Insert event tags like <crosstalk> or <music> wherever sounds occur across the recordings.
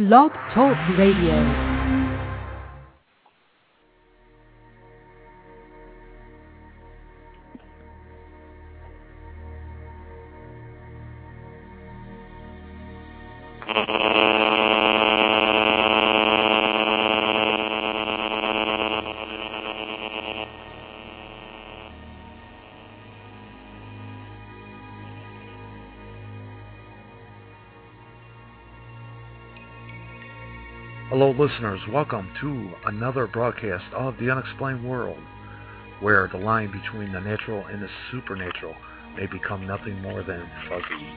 Blog Talk Radio. Listeners. Welcome to another broadcast of The Unexplained World, where the line between the natural and the supernatural may become nothing more than fuzzy.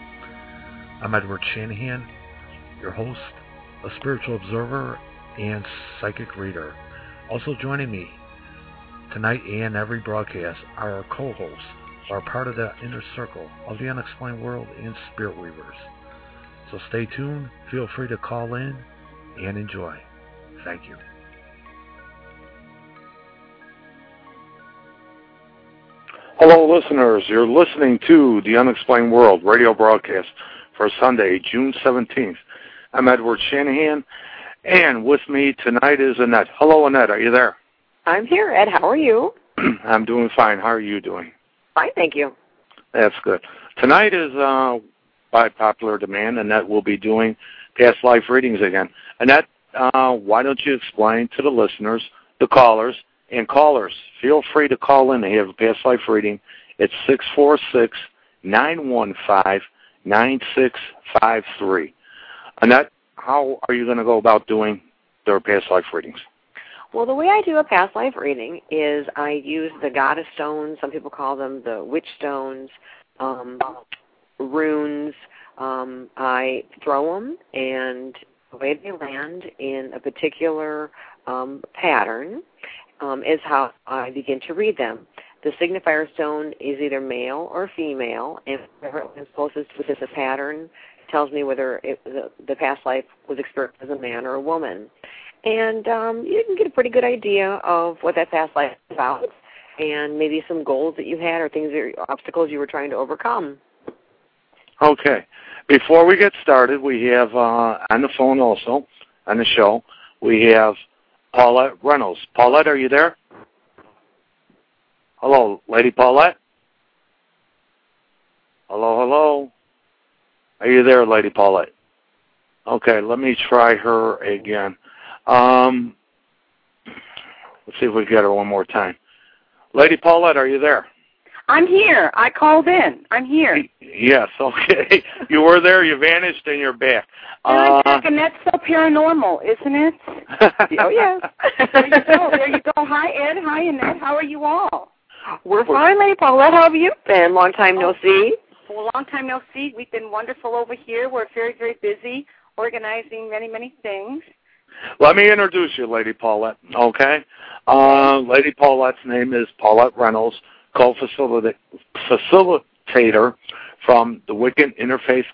I'm Edward Shanahan, your host, a spiritual observer, and psychic reader. Also joining me tonight and every broadcast are our co-hosts, who are part of the inner circle of The Unexplained World and Spirit Weavers. So stay tuned. Feel free to call in and enjoy. Thank you. Hello, listeners. You're listening to The Unexplained World radio broadcast for Sunday, June 17th. I'm Edward Shanahan, and with me tonight is Annette. Hello, Annette. Are you there? I'm here, Ed. How are you? <clears throat> I'm doing fine. How are you doing? Fine, thank you. That's good. Tonight is uh, by popular demand. Annette will be doing past life readings again. Annette, why don't you explain to the listeners, the callers, and callers, feel free to call in. They have a past life reading. It's six four six nine one five nine six five three. Annette, how are you going to go about doing their past life readings? Well, the way I do a past life reading is I use the goddess stones. Some people call them the witch stones, um, runes. Um, I throw them, and the way they land in a particular um, pattern um, is how I begin to read them. The signifier stone is either male or female, and whatever is closest within the pattern tells me whether it, the, the past life was experienced as a man or a woman. And um, you can get a pretty good idea of what that past life is about, and maybe some goals that you had or things or obstacles you were trying to overcome. Okay. Before we get started, we have uh, on the phone also on the show we have Paulette Reynolds. Paulette, are you there? Hello, Lady Paulette. Hello, hello. Are you there, Lady Paulette? Okay, let me try her again. Um, let's see if we get her one more time. Lady Paulette, are you there? I'm here. I called in. I'm here. <laughs> Yes, okay. <laughs> you were there, you vanished, and you're back. And I'm Uh, back, and that's so paranormal, isn't it? <laughs> Oh, yes. there you go. There you go. Hi, Ed. Hi, Annette. How are you all? We're fine, Lady Paulette. How have you been? Long time no see. Well, long time no see. We've been wonderful over here. We're very, very busy organizing many, many things. Let me introduce you, Lady Paulette. Okay, uh, Lady Paulette's name is Paulette Reynolds, co-facilitator from the Wiccan Interfaith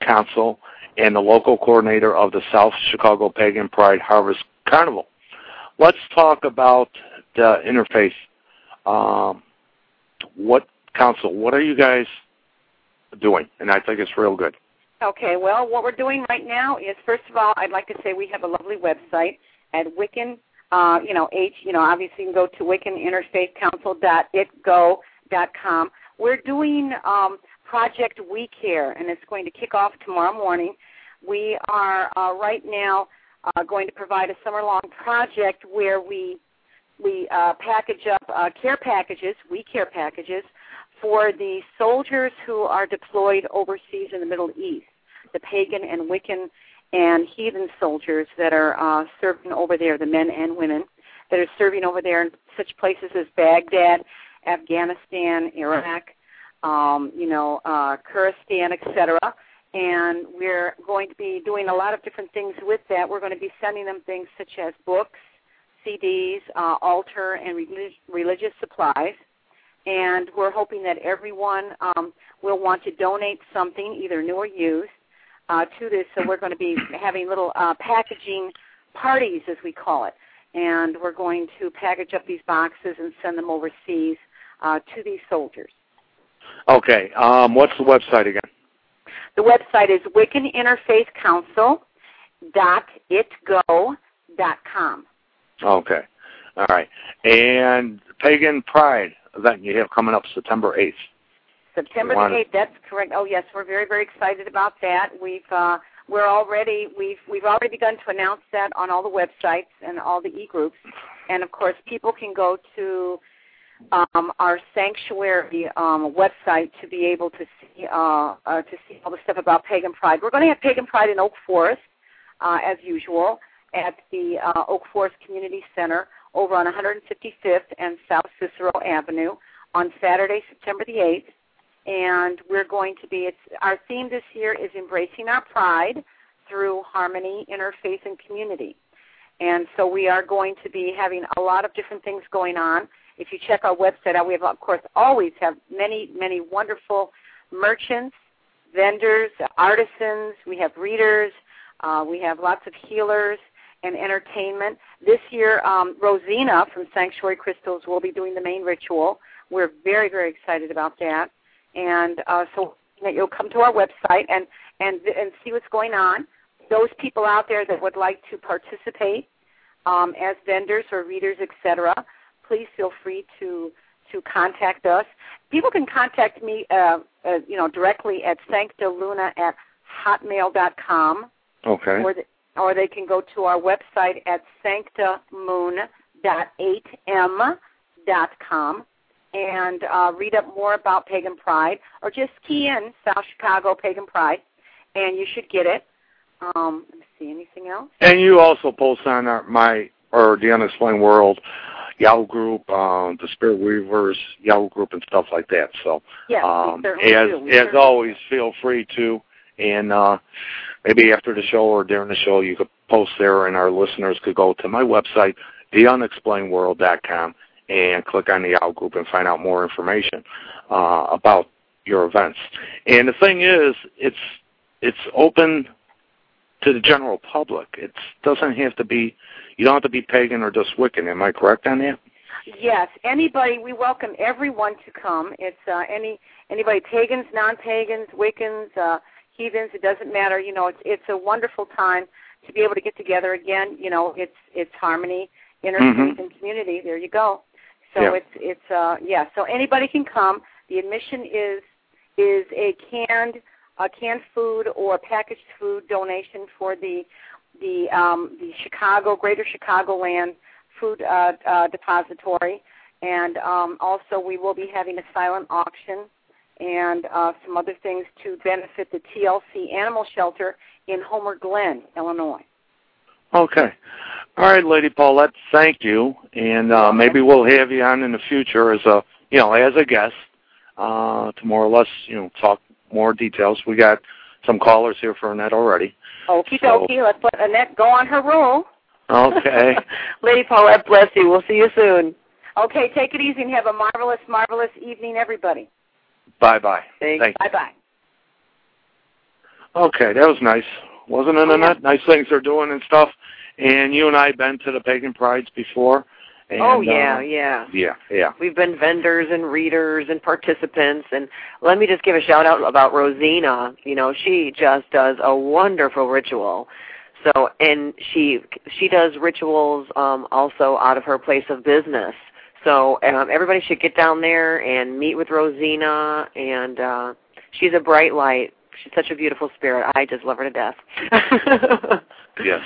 Council and the local coordinator of the South Chicago Pagan Pride Harvest Carnival. Let's talk about the interfaith. Um, what council? What are you guys doing? And I think it's real good. Okay, well, what we're doing right now is, first of all, I'd like to say we have a lovely website at Wiccan, uh, you know, H, you know, obviously you can go to WiccanInterfaithCouncil.itgo.com. We're doing um, Project We Care, and it's going to kick off tomorrow morning. We are uh, right now uh, going to provide a summer-long project where we we uh, package up uh, care packages, we care packages, for the soldiers who are deployed overseas in the Middle East, the pagan and Wiccan and heathen soldiers that are uh, serving over there, the men and women that are serving over there in such places as Baghdad, Afghanistan, Iraq, um, you know, uh, Kurdistan, etc. And we're going to be doing a lot of different things with that. We're going to be sending them things such as books, CDs, uh, altar, and relig- religious supplies and we're hoping that everyone um, will want to donate something, either new or used, uh, to this. So we're going to be having little uh, packaging parties, as we call it, and we're going to package up these boxes and send them overseas uh, to these soldiers. Okay. Um, what's the website again? The website is Wiccan Interfaith Council, dot itgo dot com. Okay. All right. And Pagan Pride event you have coming up September 8th. September the 8th, that's correct. Oh yes, we're very very excited about that. We've uh we're already we've we've already begun to announce that on all the websites and all the e-groups. And of course, people can go to um, our sanctuary um, website to be able to see uh, uh, to see all the stuff about Pagan Pride. We're going to have Pagan Pride in Oak Forest uh, as usual at the uh, Oak Forest Community Center over on 155th and South Cicero Avenue on Saturday, September the 8th. And we're going to be, it's, our theme this year is embracing our pride through harmony, interfaith, and community. And so we are going to be having a lot of different things going on. If you check our website out, we have, of course, always have many, many wonderful merchants, vendors, artisans. We have readers. Uh, we have lots of healers and entertainment. This year, um, Rosina from Sanctuary Crystals will be doing the main ritual. We're very, very excited about that. And uh, so that you'll come to our website and, and, and see what's going on. Those people out there that would like to participate um, as vendors or readers, etc., please feel free to to contact us. People can contact me, uh, uh, you know, directly at sanctaluna at hotmail.com. Okay. Or, the, or they can go to our website at sanctamoon.8m.com and uh, read up more about Pagan Pride, or just key in South Chicago Pagan Pride, and you should get it. Um, let me see anything else. And you also post on our, my or the Unexplained World Yahoo group, um, the Spirit Weavers Yahoo group, and stuff like that. So, yes, um, as as always, feel free to, and uh, maybe after the show or during the show, you could post there, and our listeners could go to my website, theunexplainedworld.com, and click on the Yahoo group and find out more information uh, about your events. And the thing is, it's it's open to the general public. It doesn't have to be you don't have to be pagan or just Wiccan. Am I correct on that? Yes. Anybody, we welcome everyone to come. It's uh, any anybody, pagans, non-pagans, Wiccans, uh, heathens. It doesn't matter. You know, it's it's a wonderful time to be able to get together again. You know, it's it's harmony, inner mm-hmm. and community. There you go. So yeah. it's it's uh yeah. So anybody can come. The admission is is a canned a canned food or packaged food donation for the the um, the Chicago Greater Chicagoland Food uh, uh, Depository, and um, also we will be having a silent auction and uh, some other things to benefit the TLC Animal Shelter in Homer Glen, Illinois. Okay. All right, Lady Paulette, thank you, and uh, maybe we'll have you on in the future as a you know as a guest uh, to more or less you know talk more details. We got some callers here for Annette already. Okie dokie. Let's let Annette go on her roll. Okay. <laughs> Lady Paulette, bless you. We'll see you soon. Okay, take it easy and have a marvelous, marvelous evening, everybody. Bye bye. Thanks. Thank bye bye. Okay, that was nice. Wasn't it, Annette? Nice things they're doing and stuff. And you and I have been to the Pagan Prides before. And, oh yeah, uh, yeah. Yeah, yeah. We've been vendors and readers and participants and let me just give a shout out about Rosina. You know, she just does a wonderful ritual. So and she she does rituals um also out of her place of business. So um everybody should get down there and meet with Rosina and uh she's a bright light. She's such a beautiful spirit. I just love her to death. <laughs> Yes.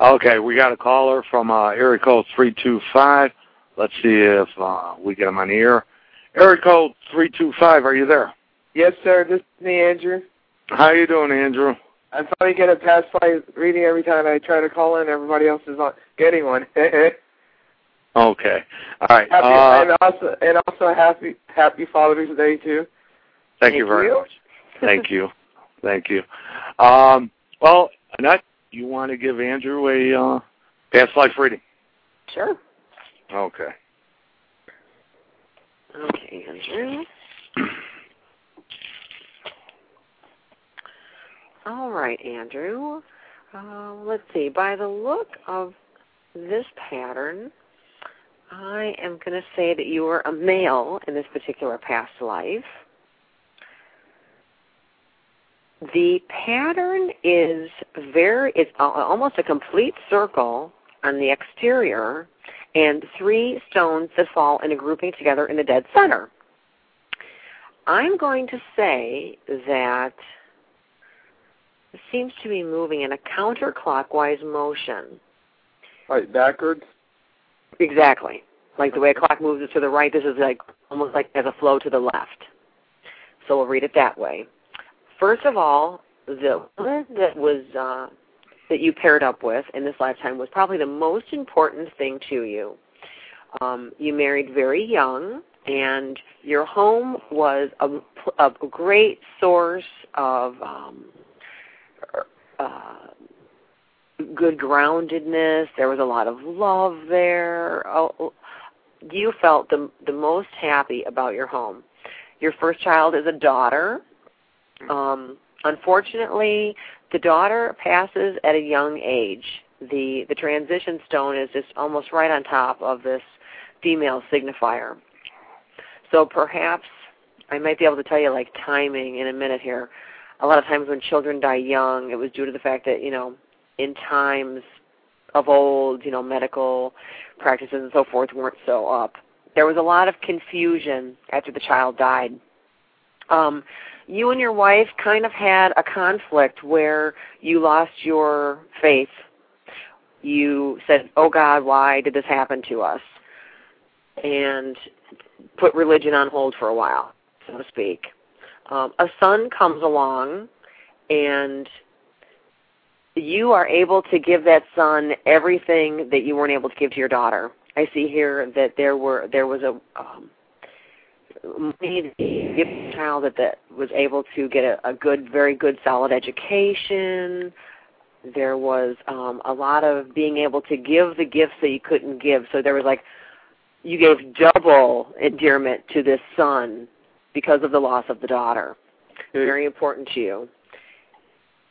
Okay, we got a caller from uh, area code 325. Let's see if uh, we get him on the air. Area code 325, are you there? Yes, sir. This is me, Andrew. How you doing, Andrew? I finally get a past life reading every time I try to call in. Everybody else is not getting one. <laughs> okay. All right. Happy, uh, and also, and also happy Happy Father's Day too. Thank, thank you very you. much. Thank you. <laughs> Thank you. Um, well, Annette, you want to give Andrew a uh, past life reading? Sure. Okay. Okay, Andrew. <clears throat> All right, Andrew. Uh, let's see. By the look of this pattern, I am going to say that you were a male in this particular past life. The pattern is very, it's almost a complete circle on the exterior and three stones that fall in a grouping together in the dead center. I'm going to say that it seems to be moving in a counterclockwise motion. Like backwards? Exactly. Like the way a clock moves to the right, this is like almost like as a flow to the left. So we'll read it that way. First of all, the one that was uh, that you paired up with in this lifetime was probably the most important thing to you. Um, you married very young, and your home was a, a great source of um, uh, good groundedness. There was a lot of love there. Oh, you felt the the most happy about your home. Your first child is a daughter. Um, unfortunately, the daughter passes at a young age. The the transition stone is just almost right on top of this female signifier. So perhaps I might be able to tell you like timing in a minute here. A lot of times when children die young, it was due to the fact that, you know, in times of old, you know, medical practices and so forth weren't so up. There was a lot of confusion after the child died. Um, you and your wife kind of had a conflict where you lost your faith. You said, "Oh God, why did this happen to us?" and put religion on hold for a while, so to speak. Um, a son comes along, and you are able to give that son everything that you weren't able to give to your daughter. I see here that there were there was a um, give a child that, that was able to get a, a good, very good, solid education. There was um, a lot of being able to give the gifts that you couldn't give. So there was like you gave double endearment to this son because of the loss of the daughter. Very important to you.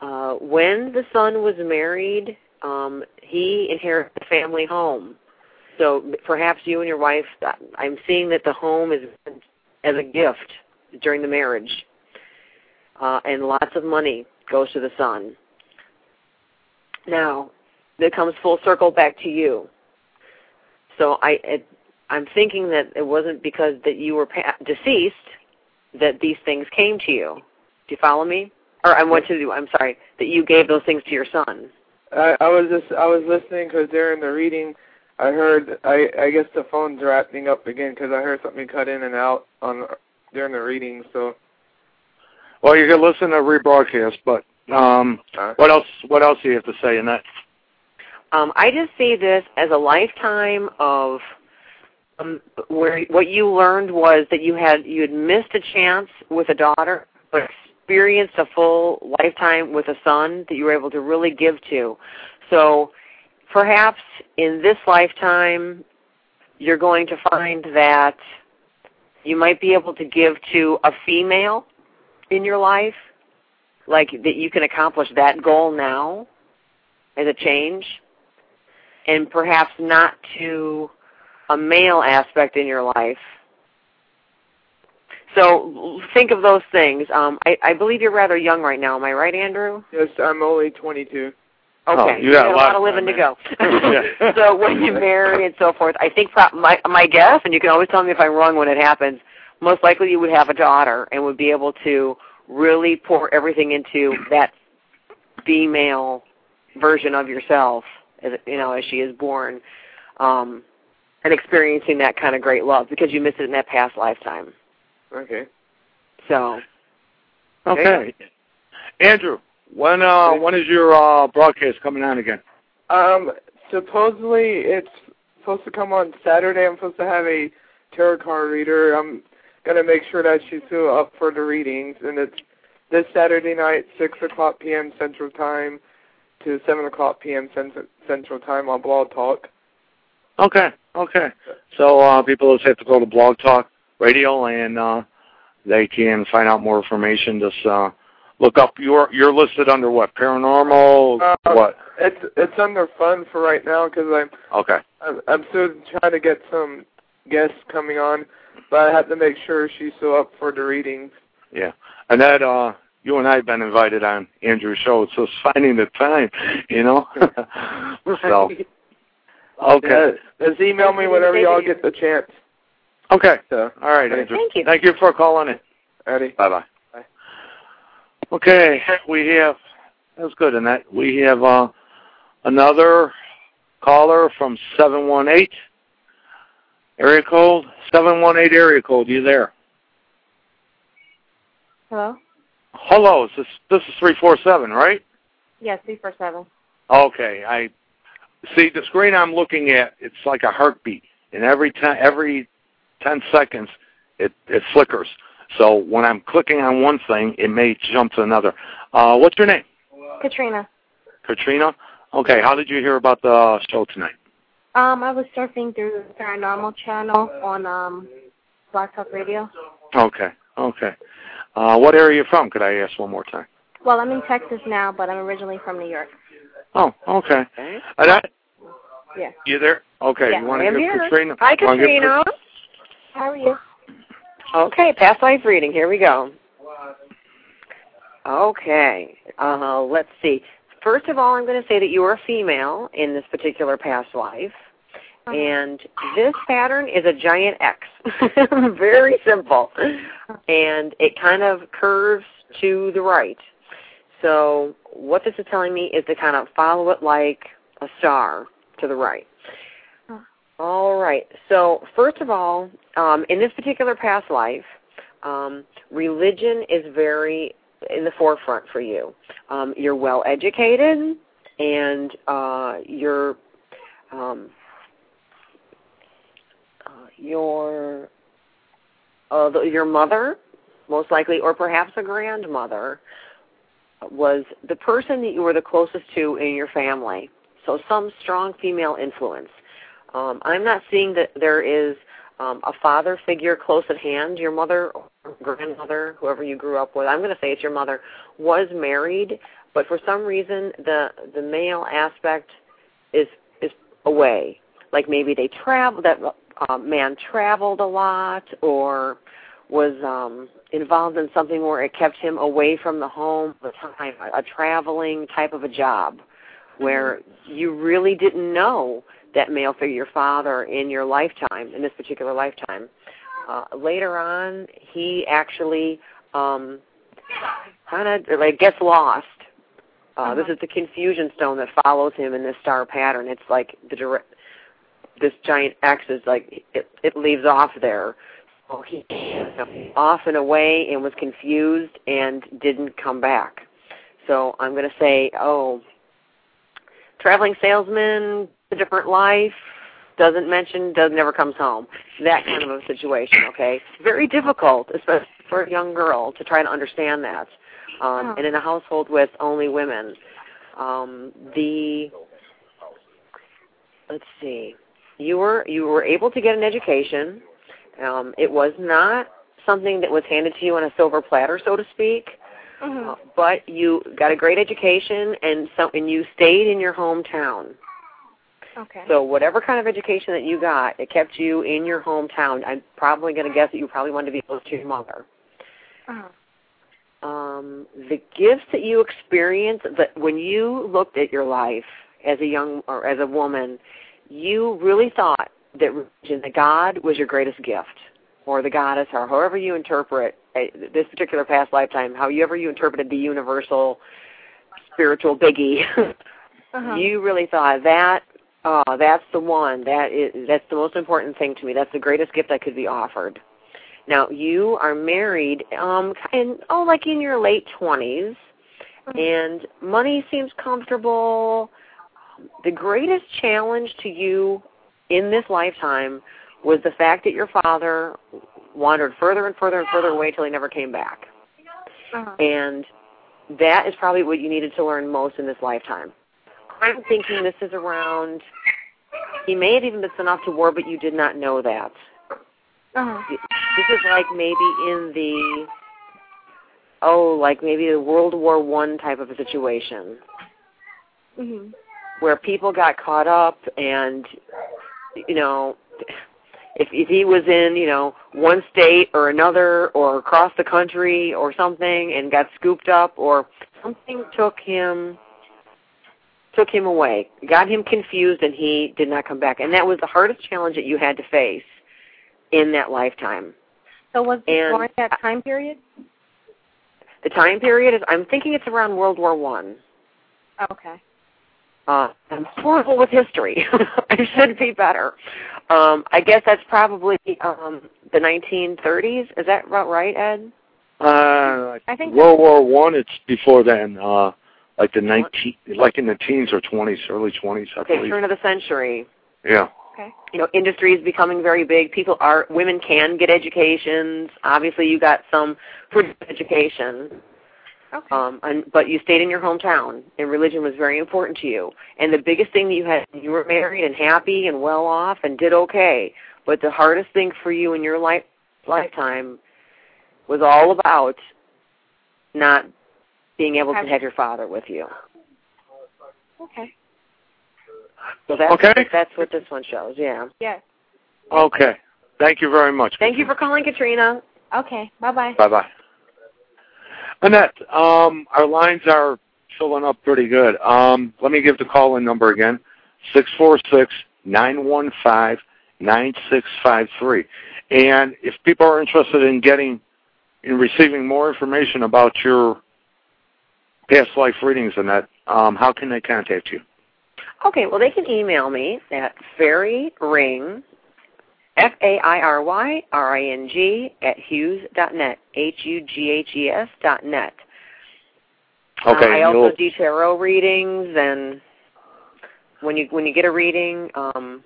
Uh, when the son was married, um, he inherited the family home. So perhaps you and your wife, I'm seeing that the home is as a gift during the marriage. Uh, and lots of money goes to the son. Now, it comes full circle back to you. So I, it, I'm thinking that it wasn't because that you were pa- deceased that these things came to you. Do you follow me? Or I want to. I'm sorry that you gave those things to your son. I, I was just I was listening because during the reading I heard I I guess the phone's wrapping up again because I heard something cut in and out on during the reading. So. Well, you can listen to rebroadcast, but um, uh, what else? What else do you have to say in that? Um, I just see this as a lifetime of um, where what you learned was that you had you had missed a chance with a daughter, but experienced a full lifetime with a son that you were able to really give to. So perhaps in this lifetime, you're going to find that you might be able to give to a female in your life, like that you can accomplish that goal now as a change, and perhaps not to a male aspect in your life. So think of those things. Um, I, I believe you're rather young right now. Am I right, Andrew? Yes, I'm only 22. Okay, oh, you got, a lot, of living to go. <laughs> <laughs> so when you marry and so forth, I think my my guess, and you can always tell me if I'm wrong when it happens. Most likely, you would have a daughter and would be able to really pour everything into that female version of yourself, as you know, as she is born, um, and experiencing that kind of great love because you missed it in that past lifetime. Okay. So. Okay. Andrew, when uh when is your uh broadcast coming on again? Um supposedly it's supposed to come on Saturday. I'm supposed to have a tarot card reader. I'm gonna make sure that she's up for the readings and it's this Saturday night, six o'clock PM Central Time to seven o'clock PM Central Time on Blog Talk. Okay, okay. So uh people just have to go to Blog Talk Radio and uh they can find out more information. Just uh look up you're you're listed under what paranormal uh, what it's it's under fun for right now because i'm okay I'm, I'm still trying to get some guests coming on but i have to make sure she's still up for the readings yeah and that uh you and I have been invited on Andrew's show, so it's finding the time, you know. <laughs> so, okay. Yeah, just email me whenever y'all get the chance. Okay. So, All right, Andrew. Thank you. Thank you for calling in. Eddie. Bye-bye. Bye. Okay, we have, that's good, and that We have uh, another caller from 718. Area code? 718 area code. You there? Hello? Hello, this, this is 347, right? Yes, three four seven. Okay, I see the screen I'm looking at. It's like a heartbeat, and every ten every ten seconds, it it flickers. So when I'm clicking on one thing, it may jump to another. Uh, what's your name? Katrina. Katrina. Okay, how did you hear about the show tonight? Um, I was surfing through the paranormal channel on um Blog Talk Radio. Okay, okay. Uh, what area are you from? Could I ask one more time? Well, I'm in Texas now, but I'm originally from New York. Oh, okay. Okay. Annette, Yeah. you there? Okay, Yeah, you want to I'm give here. Katrina? Hi, wanna give Katrina. How are you? Okay, past life reading. Here we go. Okay, uh, let's see. First of all, I'm going to say that you are a female in this particular past life. Uh-huh. And this pattern is a giant X. <laughs> Very simple. And it kind of curves to the right. So what this is telling me is to kind of follow it like a star to the right. All right. So first of all, um, in this particular past life, um, religion is very in the forefront for you. Um, you're well educated, and uh, you're um, uh, your uh, your mother, most likely, or perhaps a grandmother, was the person that you were the closest to in your family. So some strong female influence. Um, I'm not seeing that there is um, a father figure close at hand. Your mother, or grandmother, whoever you grew up with, I'm going to say it's your mother, was married, but for some reason the the male aspect is is away. Like maybe they travel that uh, man traveled a lot, or was um, involved in something where it kept him away from the home, the time, a, a traveling type of a job, where you really didn't know that male figure, your father, in your lifetime, in this particular lifetime. Uh, later on, he actually um, kind of like gets lost. Uh, This is the confusion stone that follows him in this star pattern. It's like the direct, this giant X is like it, it leaves off there. So he off and away and was confused and didn't come back. So I'm going to say, oh, traveling salesman, a different life, doesn't mention, does never comes home. That kind of a situation, okay? Very difficult, especially for a young girl, to try to understand that. Um, Oh. And in a household with only women. Um, the let's see, you were you were able to get an education. Um, it was not something that was handed to you on a silver platter, so to speak. Mhm. Uh, but you got a great education and so and you stayed in your hometown. Okay. So whatever kind of education that you got, it kept you in your hometown. I'm probably going to guess that you probably wanted to be close to your mother. Uh-huh. Um, the gifts that you experienced, that when you looked at your life as a young or as a woman, you really thought that religion, that God was your greatest gift, or the goddess, or however you interpret uh, this particular past lifetime, however you interpreted the universal spiritual biggie. <laughs> Uh-huh. You really thought that uh, that's the one. That is that's the most important thing to me. That's the greatest gift I could be offered. Now you are married, um, in oh, like in your late 20s and money seems comfortable. The greatest challenge to you in this lifetime was the fact that your father wandered further and further and further away till he never came back. Uh-huh. And that is probably what you needed to learn most in this lifetime. I'm thinking this is around, he may have even been sent off to war, but you did not know that. Uh-huh. This is like maybe in the, oh, like maybe the World War One type of a situation Mhm. where people got caught up and, you know, if if he was in you know one state or another or across the country or something and got scooped up or something took him took him away, got him confused, and he did not come back. And that was the hardest challenge that you had to face in that lifetime. So was it And- during that time period? The time period is I'm thinking it's around World War One. Okay. Uh, I'm horrible with history. <laughs> I should be better. Um, I guess that's probably um, the 1930s. Is that about right, Ed? Uh, I think World War One. It's before then. Uh, like the nineteen, like in the teens or twenties, early twenties, I Okay, believe. turn of the century. Yeah. Okay. You know, industry is becoming very big. People are women can get educations. Obviously, you got some pretty good education. Okay. Um, and, but you stayed in your hometown, and religion was very important to you. And the biggest thing that you had, you were married and happy and well off and did okay. But the hardest thing for you in your life lifetime was all about not being able to Have- have your father with you. okay. So that's Okay. that's what this one shows. Yeah. Yes. Okay. Thank you very much. Thank you for calling, Katrina. Okay. Bye bye. Bye bye. Annette, um, our lines are filling up pretty good. Um, let me give the call in number again. Six four six nine one five nine six five three. And if people are interested in getting in receiving more information about your past life readings and that, um, how can they contact you? Okay, well, they can email me at fairyring, F-A-I-R-Y-R-I-N-G, at hughes dot net, H-U-G-H-E-S dot net. Okay. Uh, I also do tarot readings, and when you when you get a reading, um,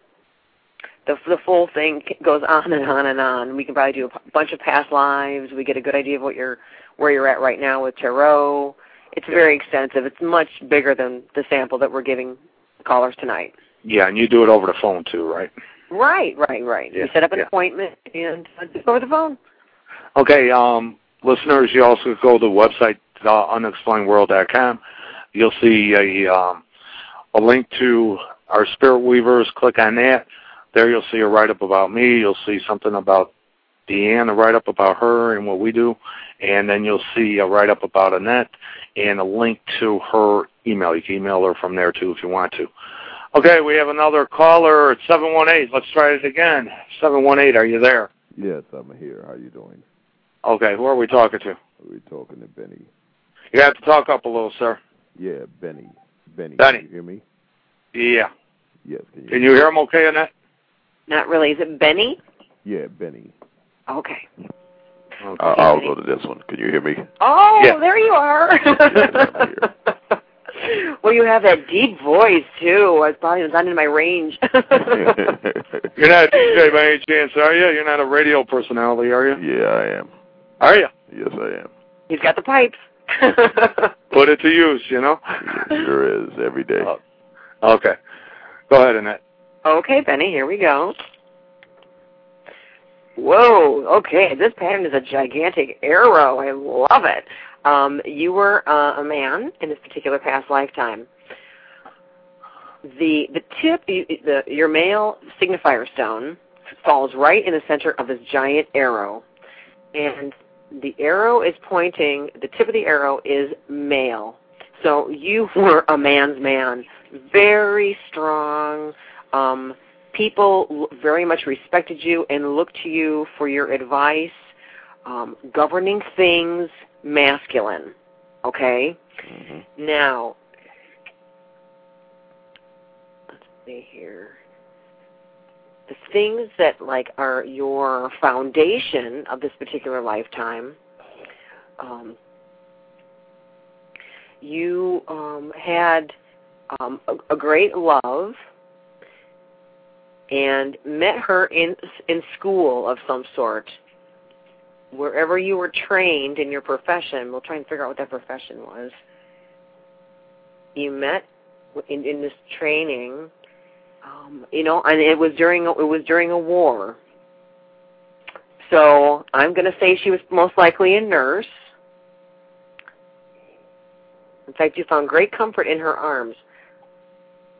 the the full thing goes on and on and on. We can probably do a p- bunch of past lives. We get a good idea of what you're where you're at right now with tarot. It's very extensive. It's much bigger than the sample that we're giving callers tonight. yeah, and you do it over the phone too, right? Right, right, right. Yeah, you set up an yeah. appointment and uh, just over the phone. Okay, um, listeners, you also go to the website, uh, unexplainedworld.com. You'll see a, um, a link to our Spirit Weavers. Click on that. There you'll see a write-up about me. You'll see something about Deanne, a write-up about her and what we do. And then you'll see a write-up about Annette and a link to her email. You can email her from there, too, if you want to. Okay, we have another caller at 718. Let's try it again. 718, are you there? Yes, I'm here. How you doing? Okay, who are we talking to? We're talking to Benny. You have to talk up a little, sir. Yeah, Benny. Benny. Benny. Can you hear me? Yeah. Yes. Can you? Can you hear him okay, Annette? Not really. Is it Benny? Yeah, Benny. Okay. Okay. Uh, I'll go to this one. Can you hear me? Oh, Yeah. there you are. <laughs> well, you have that deep voice too. I was probably not in my range. <laughs> You're not a DJ by any chance, are you? You're not a radio personality, are you? yeah, I am. Are you? Yes, I am. He's got the pipes. <laughs> Put it to use, you know? It sure is every day. Oh. Okay. Go ahead, Annette. okay, Benny, here we go. Whoa, okay, this pattern is a gigantic arrow. I love it. Um, you were uh, a man in this particular past lifetime. The the tip, you, the your male signifier stone, falls right in the center of this giant arrow, and the arrow is pointing. The tip of the arrow is male. So you were a man's man, very strong. Um, people very much respected you and looked to you for your advice, um, governing things, masculine. Okay. hmm Now, let's see here. The things that like are your foundation of this particular lifetime. Um, you um, had um, a, a great love and met her in in school of some sort. Wherever you were trained in your profession we'll try and figure out what that profession was. You met in in this training um you know and it was during a, it was during a war. So i'm going to say she was most likely a nurse. In fact you found great comfort in her arms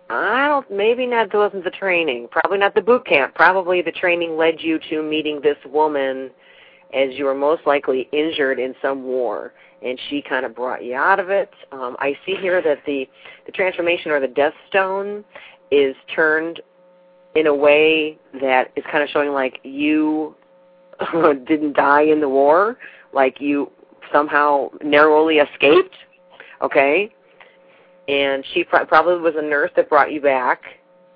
I well, maybe not it wasn't the training. Probably not the boot camp. Probably the training led you to meeting this woman as you were most likely injured in some war, and she kind of brought you out of it. Um, I see here that the the transformation or the death stone is turned in a way that is kind of showing like you <laughs> didn't die in the war, like you somehow narrowly escaped. Okay, and she pr- probably was a nurse that brought you back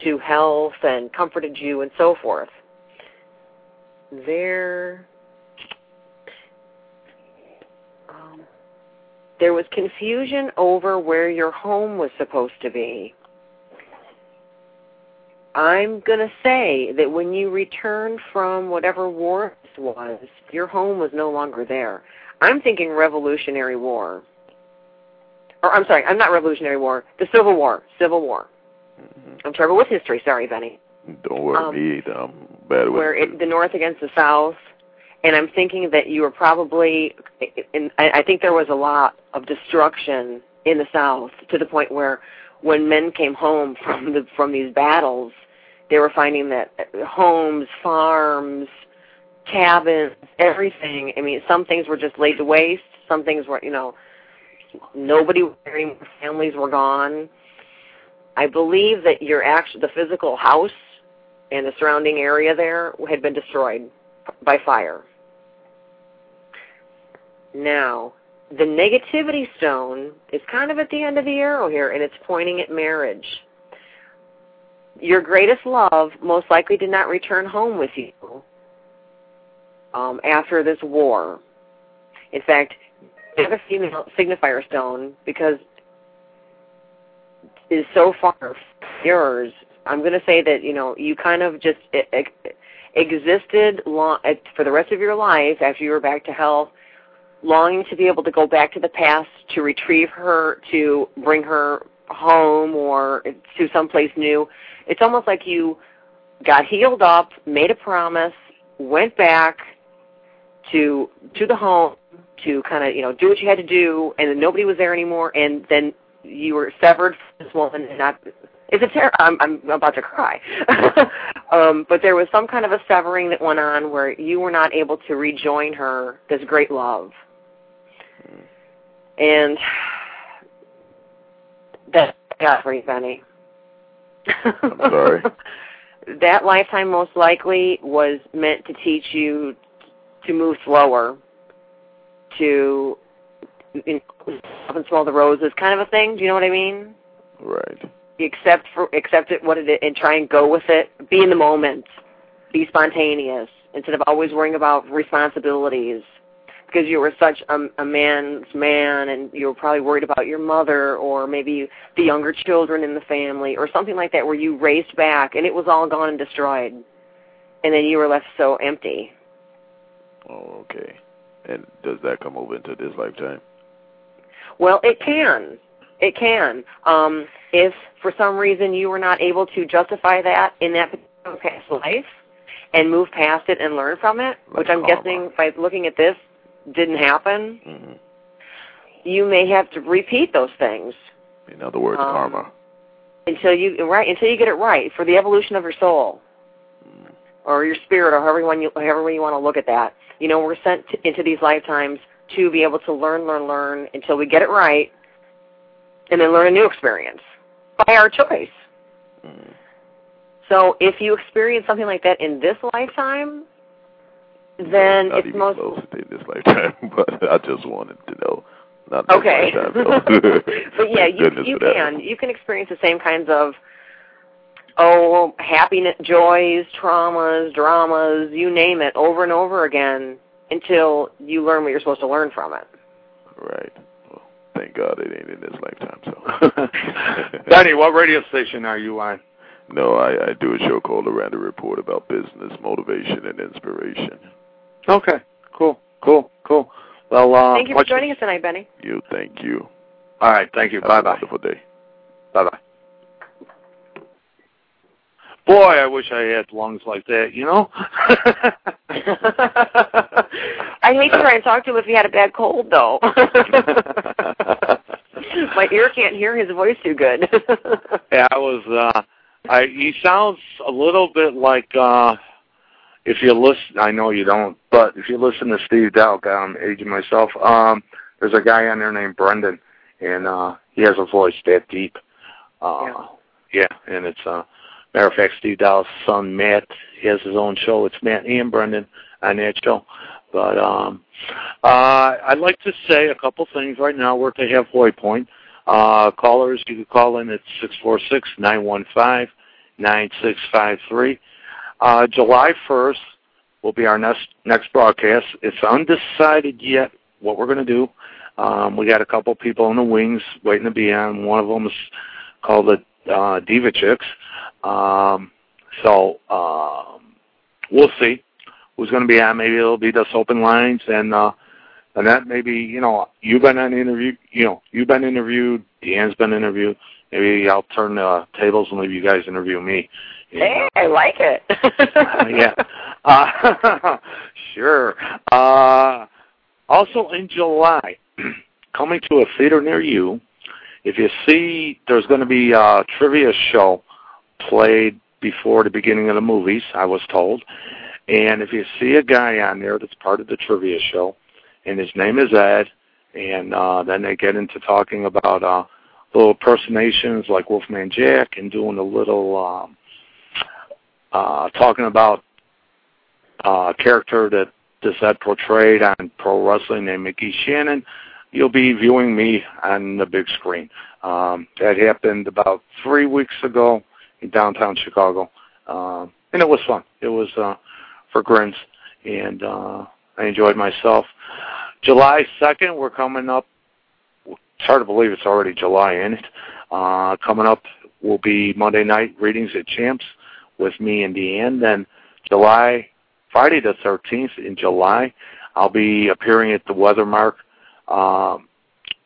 to health and comforted you and so forth. There, um, there was confusion over where your home was supposed to be. I'm going to say that when you returned from whatever war this was, your home was no longer there. I'm thinking Revolutionary War. Or I'm sorry, I'm not Revolutionary War. The Civil War. Civil War. hmm I'm terrible with history. Sorry, Benny. Don't worry, Um, me either. I'm bad with Where it, the North against the South, and I'm thinking that you were probably. In, I I think there was a lot of destruction in the South to the point where, when men came home from the from these battles, they were finding that homes, farms, cabins, everything. I mean, some things were just laid to waste. Some things were, you know, nobody. Families were gone. I believe that your actual the physical house and the surrounding area there had been destroyed by fire. Now, the negativity stone is kind of at the end of the arrow here, and it's pointing at marriage. Your greatest love most likely did not return home with you um, after this war. In fact, the other female signifier stone, because is so far from yours, I'm going to say that you know you kind of just e- e- existed long, for the rest of your life after you were back to health, longing to be able to go back to the past to retrieve her, to bring her home or to someplace new. It's almost like you got healed up, made a promise, went back to to the home to kind of you know do what you had to do, and then nobody was there anymore, and then you were severed from this woman and not it's a ter- I'm I'm about to cry. <laughs> um but there was some kind of a severing that went on where you were not able to rejoin her this great love. And that got for you, Benny. I'm sorry? <laughs> that lifetime most likely was meant to teach you to move slower, to know, and smell the roses kind of a thing. Do you know what I mean? Right. accept for accept it what it is and try and go with it. Be in the moment. Be spontaneous instead of always worrying about responsibilities. Because you were such a, a man's man, and you were probably worried about your mother, or maybe the younger children in the family, or something like that, where you raced back and it was all gone and destroyed, and then you were left so empty. Oh, okay. And does that come over into this lifetime? Well, it can. It can. Um, if for some reason you were not able to justify that in that particular past life and move past it and learn from it, Like which I'm karma. guessing by looking at this didn't happen, hmm you may have to repeat those things In other words, Um, karma. until you right until you get it right for the evolution of your soul Mm. or your spirit or however you however you want to look at that. You know, we're sent to, into these lifetimes to be able to learn, learn, learn until we get it right, and then learn a new experience by our choice. Mm. So if you experience something like that in this lifetime, then not it's even most close in this lifetime, <laughs> but I just wanted to know. Not okay. lifetime, <laughs> but yeah, <laughs> you you for that. can you can experience the same kinds of oh happiness, joys, traumas, dramas, you name it, over and over again until you learn what you're supposed to learn from it. Right. Well, thank God it ain't in this lifetime. So. <laughs> <laughs> Benny, what radio station are you on? No, I, I do a show called The Random Report about business, motivation, and inspiration. Okay, cool, cool, cool. Well, uh, Thank you for what's- joining us tonight, Benny. You, thank you. All right, thank you. Have Bye a bye. wonderful day. Bye bye. Boy, I wish I had lungs like that. You know. <laughs> I'd hate to try and talk to him if he had a bad cold, though. <laughs> My ear can't hear his voice too good. <laughs> yeah, I was. uh I he sounds a little bit like uh if you listen I know you don't, but if you listen to Steve Dahl, I'm aging myself, um there's a guy on there named Brendan and uh he has a voice that deep. Uh yeah, yeah and it's uh matter of fact Steve Dahl's son Matt he has his own show. It's Matt and Brendan on that show. But um uh I'd like to say a couple things right now. We're at the halfway point. Uh, callers, you can call in at 646-915-9653. Uh, July 1st will be our next next broadcast. It's undecided yet what we're going to do. Um, we got a couple people in the wings waiting to be on. One of them is called the uh, Diva Chicks. Um, so um, we'll see who's going to be on. Maybe it'll be just open lines and uh, and that maybe you know you've been on interview you know you've been interviewed deanne's been interviewed. Maybe i'll turn the tables and leave you guys interview me. Hey i like it. Uh, <laughs> yeah. Uh, <laughs> sure. Uh also in july <clears throat> coming to a theater near you if you see there's going to be a trivia show played before the beginning of the movies i was told and if you see a guy on there that's part of the trivia show and his name is Ed. And uh, then they get into talking about uh, little personations like Wolfman Jack and doing a little um, uh, talking about uh, a character that this Ed portrayed on pro wrestling named Mickey Shannon. You'll be viewing me on the big screen. Um, that happened about three weeks ago in downtown Chicago, um, and it was fun. It was uh, for grins, and uh, I enjoyed myself. July 2nd, we're coming up. It's hard to believe it's already July, ain't it? Uh, coming up will be Monday night readings at Champs with me and Deanne. Then July, Friday the 13th in July, I'll be appearing at the Weathermark um,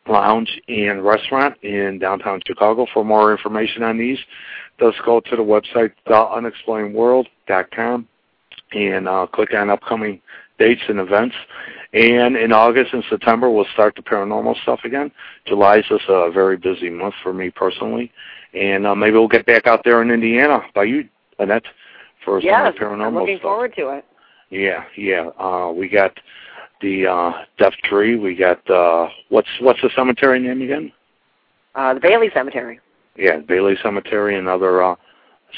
Lounge and Restaurant in downtown Chicago. For more information on these, just go to the website theunexplainedworld.com and uh, click on upcoming dates and events. And in August and September, we'll start the paranormal stuff again. July is just a very busy month for me personally. And uh, maybe we'll get back out there in Indiana by you, Annette, for yes, some of the paranormal I'm looking stuff. forward to it. Yeah, yeah. Uh, we got the uh, Deaf Tree. We got uh, what's what's the cemetery name again? Uh, the Bailey Cemetery. Yeah, Bailey Cemetery and other uh,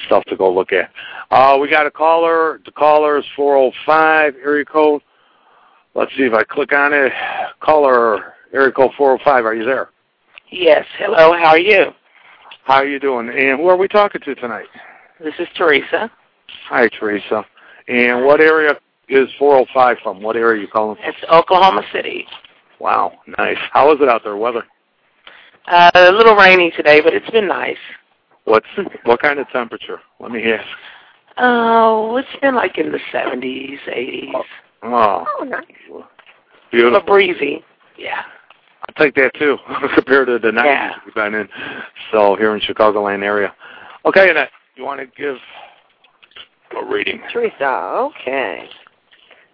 stuff to go look at. Uh, we got a caller. The caller is 405 area code. Let's see if I click on it. Caller area code 405. Are you there? Yes. Hello. How are you? How are you doing? And who are we talking to tonight? This is Teresa. Hi, Teresa. And what area is 405 from? What area are you calling from? It's Oklahoma City. Wow, nice. How is it out there, weather? Uh, a little rainy today, but it's been nice. What's what kind of temperature? Let me ask. Oh, it's been like in the 70s, 80s. Oh, Oh, nice. beautiful. But breezy. Yeah. I'll take that too, <laughs> compared to the 90s Yeah. we've been in. So here in Chicagoland area. Okay, Annette, you want to give a reading? Teresa, okay.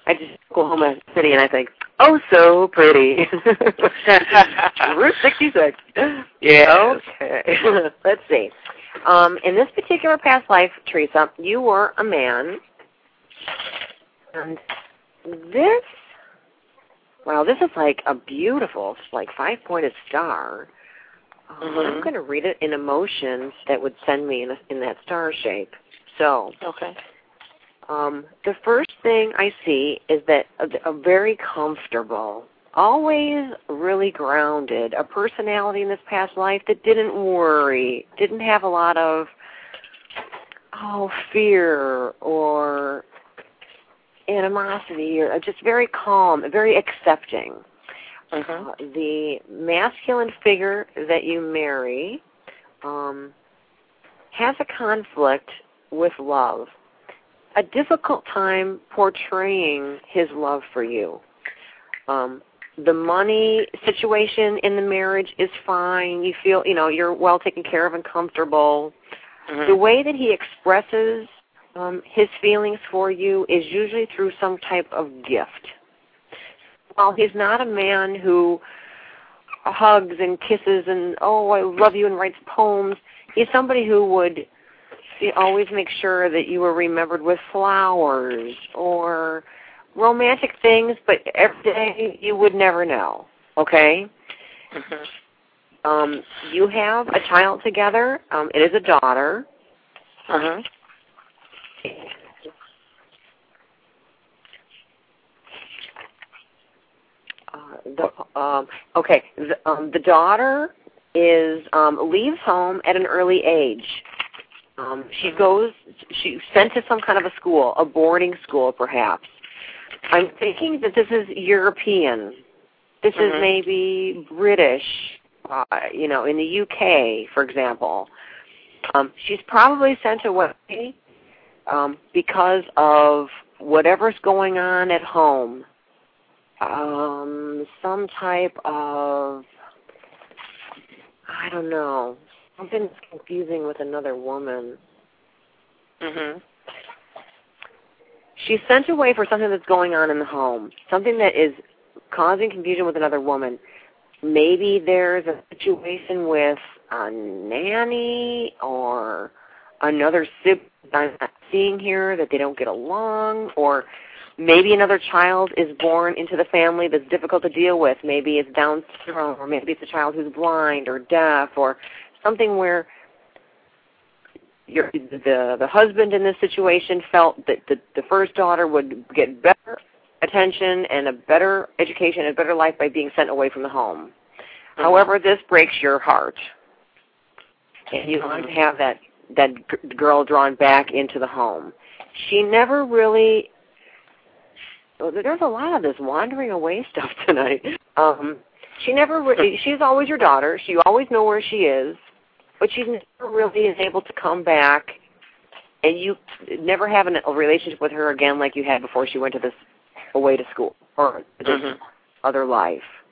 I just Oklahoma City and I think, oh, so pretty. <laughs> Route 66. Yeah. Okay. <laughs> Let's see. Um, in this particular past life, Teresa, you were a man, and this, wow, this is like a beautiful, like five-pointed star. Um, Mhm. I'm going to read it in emotions that would send me in, a, in that star shape. So, Okay. Um, the first thing I see is that a, a very comfortable, always really grounded, a personality in this past life that didn't worry, didn't have a lot of oh fear or animosity, or just very calm, very accepting. Mhm. Uh, the masculine figure that you marry um, has a conflict with love, a difficult time portraying his love for you. Um, the money situation in the marriage is fine. You feel, you know, you're well taken care of and comfortable. Mhm. The way that he expresses um, his feelings for you is usually through some type of gift. While he's not a man who hugs and kisses and oh I love you and writes poems, he's somebody who would to always make sure that you were remembered with flowers or romantic things, but every day you would never know. Okay? Mhm. Um, you have a child together. Um, it is a daughter. Uh huh. Uh, the, um, okay, the, um, the daughter is um, leaves home at an early age. Um, she goes. She's sent to some kind of a school, a boarding school, perhaps. I'm thinking that this is European. This is Mhm. maybe British. Uh, you know, in the UK, for example. Um, she's probably sent away um, because of whatever's going on at home um some type of I don't know. Something's confusing with another woman. Mhm. She's sent away for something that's going on in the home. Something that is causing confusion with another woman. Maybe there's a situation with a nanny or another sibling I'm not seeing here that they don't get along or maybe another child is born into the family that's difficult to deal with. Maybe it's Down syndrome, or maybe it's a child who's blind or deaf, or something where your the the husband in this situation felt that the the first daughter would get better attention and a better education and a better life by being sent away from the home. However, this breaks your heart, and you want to have that that g- girl drawn back into the home. She never really well, there's a lot of this wandering away <laughs> stuff tonight. Um, she never re- she's always your daughter. So you always know where she is, but she never really is able to come back, and you never have a relationship with her again like you had before she went to this away to school or this Mhm. other life.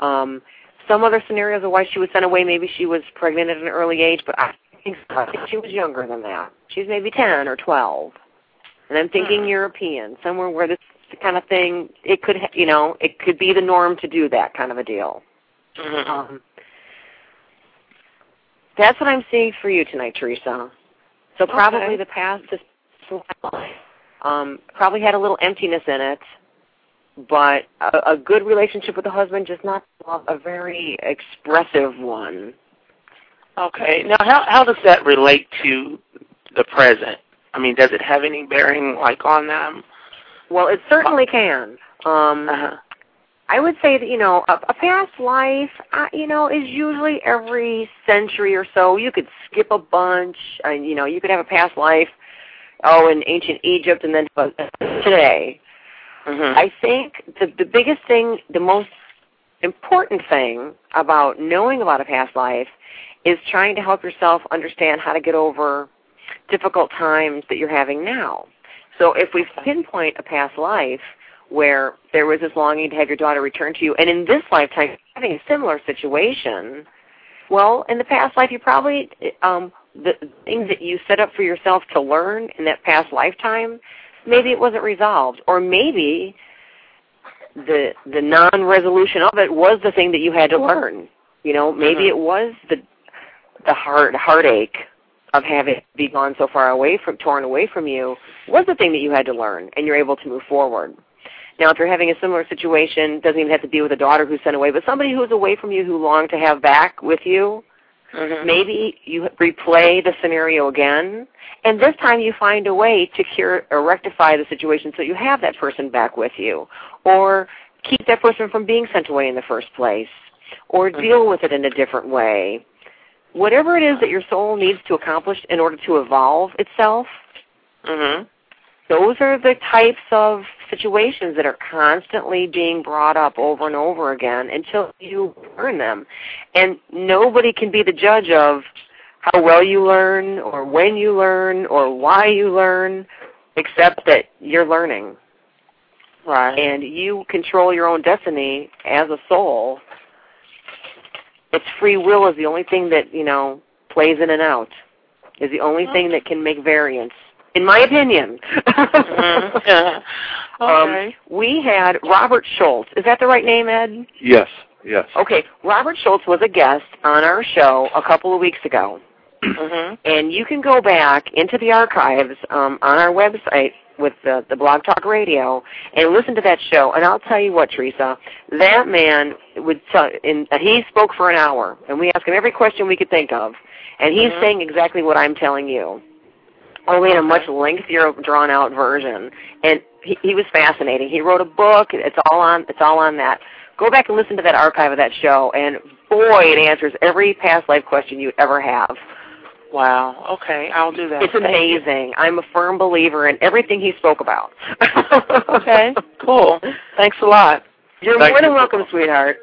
Um, some other scenarios of why she was sent away. Maybe she was pregnant at an early age, but I think, I think she was younger than that. She's maybe ten or twelve, and I'm thinking Hmm. European, somewhere where this kind of thing. It could, ha- you know, it could be the norm to do that kind of a deal. Mhm. Um, that's what I'm seeing for you tonight, Teresa. So probably Okay. the past is um, probably had a little emptiness in it, but a, a good relationship with the husband, just not a very expressive one. Okay. Now, how how does that relate to the present? I mean, does it have any bearing like on them? Well, it certainly can. Um, Uh-huh. I would say that you know a, a past life, uh, you know, is usually every century or so. You could skip a bunch, and you know, you could have a past life, oh, in ancient Egypt, and then today. Mhm. I think the the biggest thing, the most important thing about knowing about a past life is trying to help yourself understand how to get over difficult times that you're having now. So if we pinpoint a past life where there was this longing to have your daughter return to you, and in this lifetime having a similar situation, well, in the past life you probably um, the things that you set up for yourself to learn in that past lifetime, maybe it wasn't resolved, or maybe the the non-resolution of it was the thing that you had to learn. You know, maybe Mhm. it was the the heart heartache of having be gone so far away from torn away from you was the thing that you had to learn, and you're able to move forward. Now, if you're having a similar situation, doesn't even have to be with a daughter who's sent away, but somebody who's away from you who long to have back with you, Mhm. maybe you replay the scenario again, and this time you find a way to cure or rectify the situation so you have that person back with you, or keep that person from being sent away in the first place, or deal with it in a different way. Whatever it is that your soul needs to accomplish in order to evolve itself, Mhm. Those are the types of situations that are constantly being brought up over and over again until you learn them. And nobody can be the judge of how well you learn or when you learn or why you learn except that you're learning. Right. And you control your own destiny as a soul. It's free will is the only thing that, you know, plays in and out. Is the only thing that can make variance. In my opinion. Mhm. Yeah. <laughs> Um, Okay. we had Robert Schultz. Is that the right name, Ed? Yes, yes. Okay, Robert Schultz was a guest on our show a couple of weeks ago. Mm-hmm. <clears throat> And you can go back into the archives um, on our website with the, the Blog Talk Radio and listen to that show. And I'll tell you what, Teresa, that man would tell, in, he spoke for an hour, and we asked him every question we could think of, and he's Mhm. saying exactly what I'm telling you, only in a much lengthier, drawn-out version. And he, he was fascinating. He wrote a book. It's all on. It's all on that. Go back and listen to that archive of that show, and boy, it answers every past life question you'd ever have. Wow. Okay, I'll do that. It's Thank you. amazing. I'm a firm believer in everything he spoke about. <laughs> Okay. Cool. Thanks a lot. You're Thank more than you. welcome, sweetheart.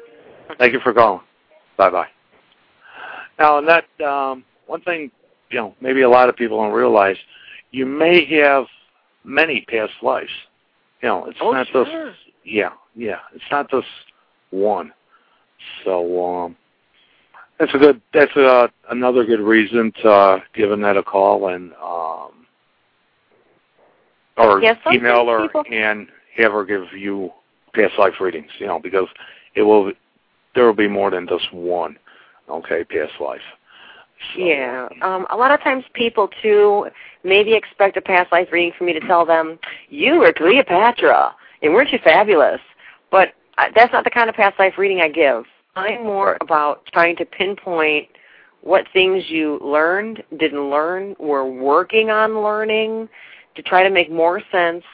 Thank you for calling. Bye bye. Now, and that um, one thing, you know, maybe a lot of people don't realize, you may have many past lives. You know, it's Oh, not sure. just yeah, yeah, it's not just one. So um, that's a good. That's a, another good reason to uh, give Annette a call and um, or Yeah, email her people- and have her give you past life readings. You know, because it will there will be more than just one. Okay, past life. Yeah. Um, a lot of times people, too, maybe expect a past life reading for me to tell them, you were Cleopatra, and weren't you fabulous? But uh, that's not the kind of past life reading I give. I'm more about trying to pinpoint what things you learned, didn't learn, were working on learning, to try to make more sense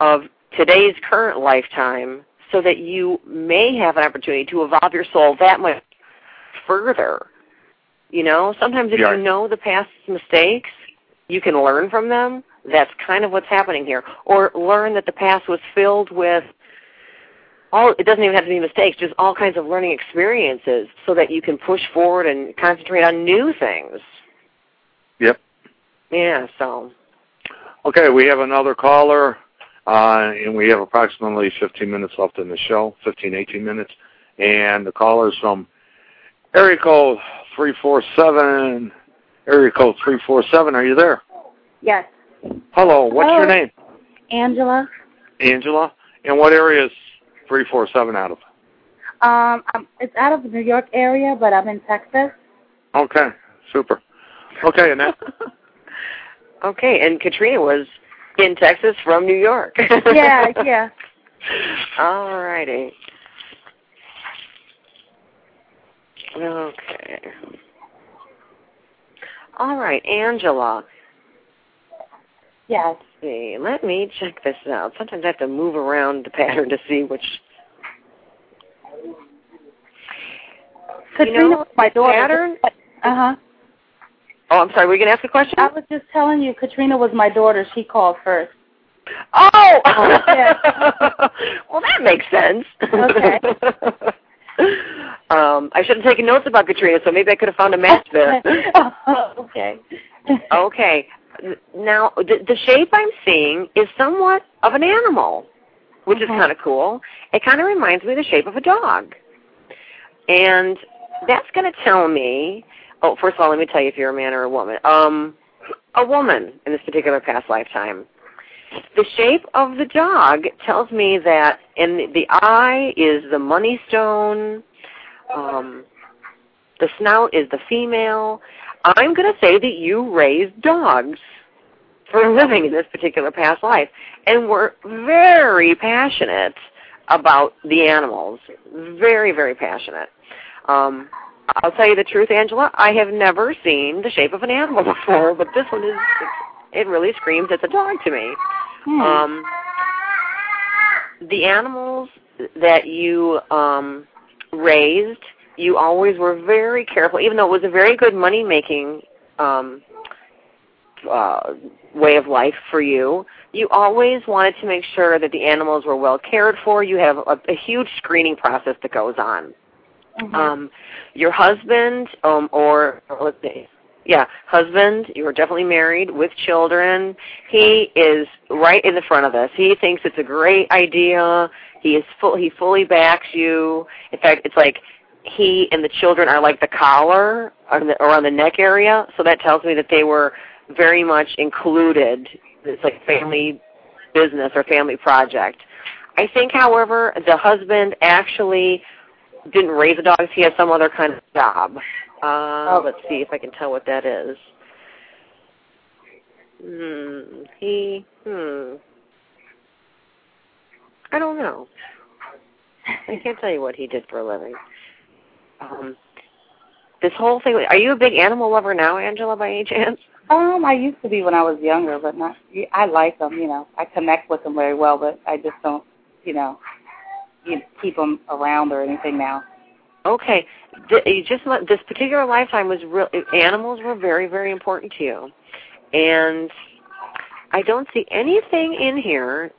of today's current lifetime so that you may have an opportunity to evolve your soul that much further. You know, sometimes if Yeah. you know the past mistakes, you can learn from them. That's kind of what's happening here. Or learn that the past was filled with all it doesn't even have to be mistakes, just all kinds of learning experiences so that you can push forward and concentrate on new things. Yep. Yeah, so Okay, we have another caller, uh, and we have approximately 15 minutes left in the show, 15, 18 minutes. And the caller is from area code 347. Area code 347, are you there? Yes. Hello, what's your name? Angela. Angela. And what area is 347 out of? Um, I'm, it's out of the New York area, but I'm in Texas. Okay, super. Okay, Annette. <laughs> Okay, and Katrina was in Texas from New York. Yeah, <laughs> yeah. All righty. Okay. All right, Angela. Yes. Let's see. Let me check this out. Sometimes I have to move around the pattern to see which. Katrina you know, was my daughter. pattern. Uh huh. Oh, I'm sorry. Were you gonna ask a question? I was just telling you, Katrina was my daughter. She called first. Oh! Yeah. <laughs> well, that makes sense. Okay. <laughs> um, I should have taken notes about Katrina, so maybe I could have found a match there. <laughs> okay. <laughs> okay. Now, the, the shape I'm seeing is somewhat of an animal, which is Mhm. kind of cool. It kind of reminds me of the shape of a dog. And that's going to tell me, oh, first of all, let me tell you if you're a man or a woman. Um, a woman in this particular past lifetime. The shape of the dog tells me that in the eye is the money stone, um, the snout is the female. I'm going to say that you raised dogs for a living in this particular past life and were very passionate about the animals. Very, very passionate. Um, I'll tell you the truth, Angela. I have never seen the shape of an animal <laughs> before, but this one is, it really screams it's a dog to me. Hmm. Um, the animals that you um, raised, you always were very careful, even though it was a very good money making um, uh, way of life for you. You always wanted to make sure that the animals were well cared for. You have a, a huge screening process that goes on. Mhm. Um, your husband, um, or or let's see, yeah, husband. You are definitely married with children. He is right in the front of us. He thinks it's a great idea. He is full. He fully backs you. In fact, it's like he and the children are like the collar on the, around the neck area. So that tells me that they were very much included. It's like family business or family project. I think, however, the husband actually didn't raise the dogs. He had some other kind of job. Uh, Oh. Let's see if I can tell what that is. Hmm. He. Hmm. I don't know. I can't tell you what he did for a living. Um, this whole thing. Are you a big animal lover now, Angela, by any chance? Um, I used to be when I was younger, but not. I like them. You know, I connect with them very well, but I just don't. You know, you keep them around or anything now. Okay. Just this particular lifetime was real. Animals were very, very important to you, and I don't see anything in here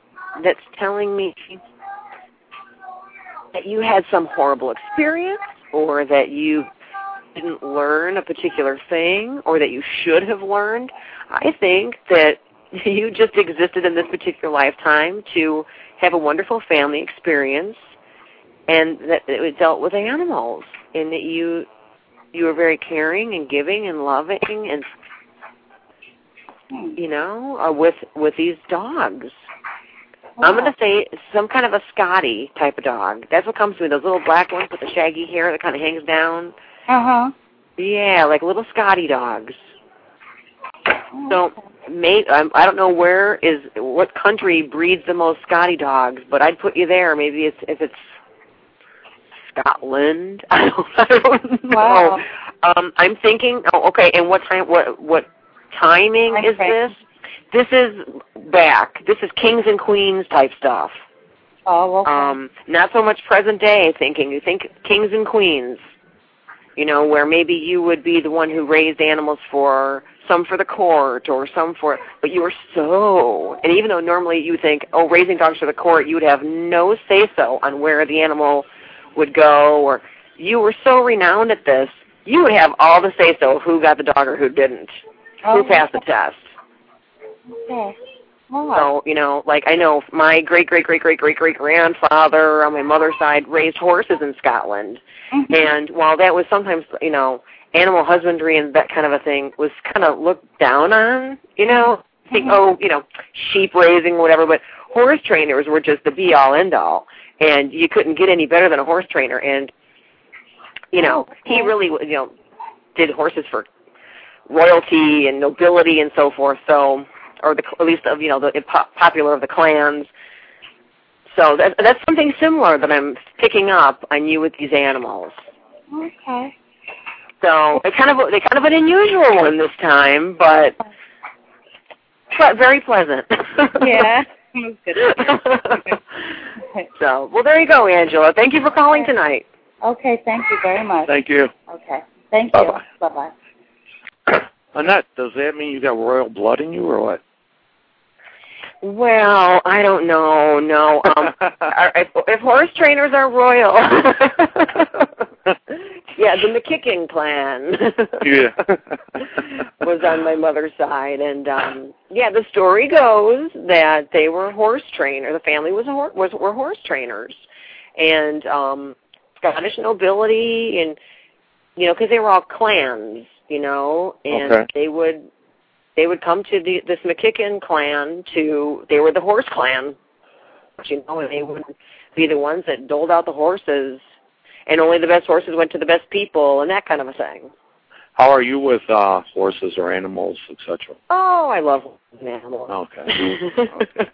that's telling me that you had some horrible experience or that you didn't learn a particular thing or that you should have learned. I think that <laughs> you just existed in this particular lifetime to have a wonderful family experience and that it dealt with animals and that you you were very caring and giving and loving and Hmm. you know uh, with with these dogs. I'm going to say some kind of a scotty type of dog. That's what comes to me those little black ones with the shaggy hair that kind of hangs down. Uh huh. yeah like little scotty dogs. So may um, i don't know where is what country breeds the most scotty dogs but i'd put you there. Maybe it's if it's Scotland. <laughs> I don't, I don't know. Wow. Um, I'm thinking. Oh, okay. And what time? What what timing is this? This is back. This is kings and queens type stuff. Oh, okay. Um, not so much present day thinking. You think kings and queens. You know, where maybe you would be the one who raised animals for some for the court or some for, but you were so. And even though normally you think, oh, raising dogs for the court, you would have no say so on where the animal would go, or you were so renowned at this, you would have all the say so of who got the dog or who didn't, oh, who passed the test. Okay. So, you know, like I know my great great great great great great grandfather on my mother's side raised horses in Scotland. Mhm. And while that was sometimes, you know, animal husbandry and that kind of a thing was kind of looked down on, you know, think, Mhm. oh, you know, sheep raising, whatever, but horse trainers were just the be all end all. And you couldn't get any better than a horse trainer. And, you know, Oh, he really, you know, did horses for royalty and nobility and so forth. So, or the at least of you know the po- popular of the clans. So that, that's something similar that I'm picking up on you with these animals. okay. So they kind of they kind of an unusual one this time, but but very pleasant. Yeah. <laughs> That's good. so well, there you go, Angela. Thank you for calling tonight. Okay. Thank you very much. Thank you. Okay. Thank you. Bye-bye. Bye bye. <coughs> Annette, does that mean you got royal blood in you or what? Well, I don't know. No, um, <laughs> if, if horse trainers are royal, <laughs> yeah, the McKicken clan yeah. <laughs> was on my mother's side, and um, yeah, the story goes that they were horse trainer. The family was a hor- was were horse trainers, and um, Scottish nobility, and you know, because they were all clans, you know, and Okay. they would they would come to the this McKicken clan to they were the horse clan, you know, and they would be the ones that doled out the horses, and only the best horses went to the best people, and that kind of a thing. How are you with uh horses or animals, etc.? Oh, I love animals. Okay. <laughs> okay.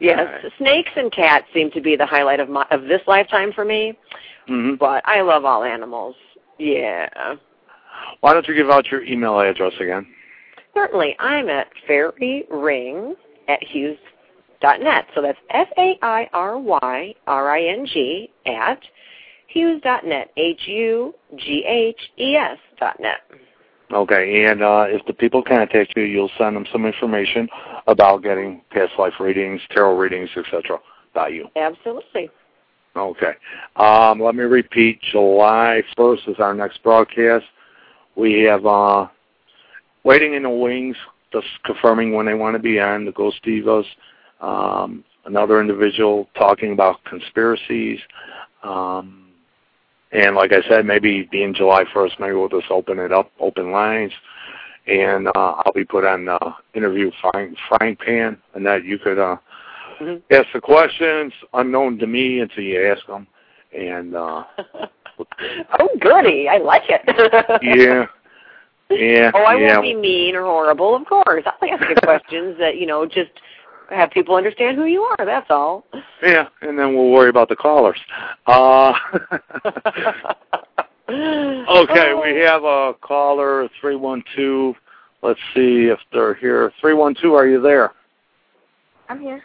yes, right. snakes and cats seem to be the highlight of my of this lifetime for me, hmm but I love all animals. Yeah. Why don't you give out your email address again? Certainly. I'm at fairyring at hughes dot net. So that's F A I R Y R I N G at hughes dot net. H U G H E S dot net. Okay, and uh, if the people contact you, you'll send them some information about getting past life readings, tarot readings, etc. About you. Absolutely. Okay. Um, let me repeat. July 1st is our next broadcast. We have uh, waiting in the wings, just confirming when they want to be on the Ghost Divas. Um, another individual talking about conspiracies. Um, and like I said, maybe being July 1st, maybe we'll just open it up, open lines. And uh, I'll be put on the interview frying, frying pan, and that you could uh, Mhm. ask the questions unknown to me until you ask them, and uh <laughs> oh, goody! I like it. <laughs> yeah, yeah. Oh, I yeah. won't be mean or horrible, of course. I'll ask you questions that you know just have people understand who you are. That's all. Yeah, and then we'll worry about the callers. Uh, <laughs> okay, we have a caller three one two. Let's see if they're here. Three one two, are you there? I'm here.